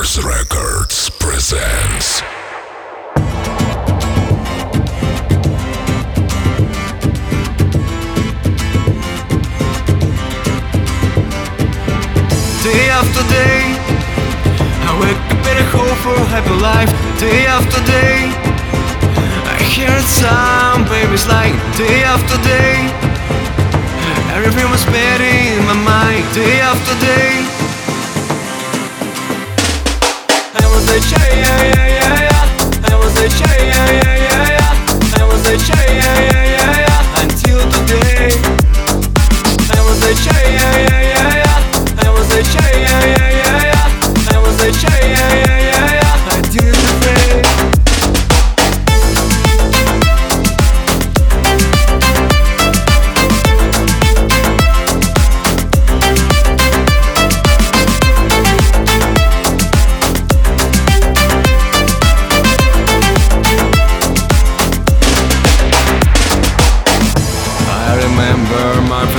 Clubmasters Records presents. Day after day, I wake up and I hope for a happy life. Day after day, I hear some babies like day after day. Everything was better in my mind. Day after day, A child, yeah, yeah, yeah. I was a child, yeah, yeah, yeah, yeah. I was a yeah, yeah,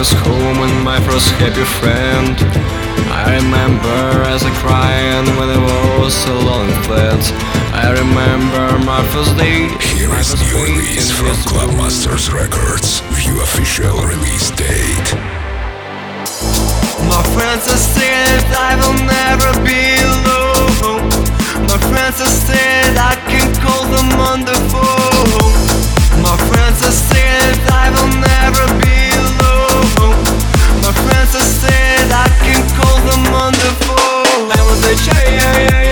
first home and my first happy friend. I remember as I cried when I was alone in flat. I remember my first day. Here is new release from go. Clubmasters Records. View official release date. My friends have said I will never be yeah, yeah, yeah.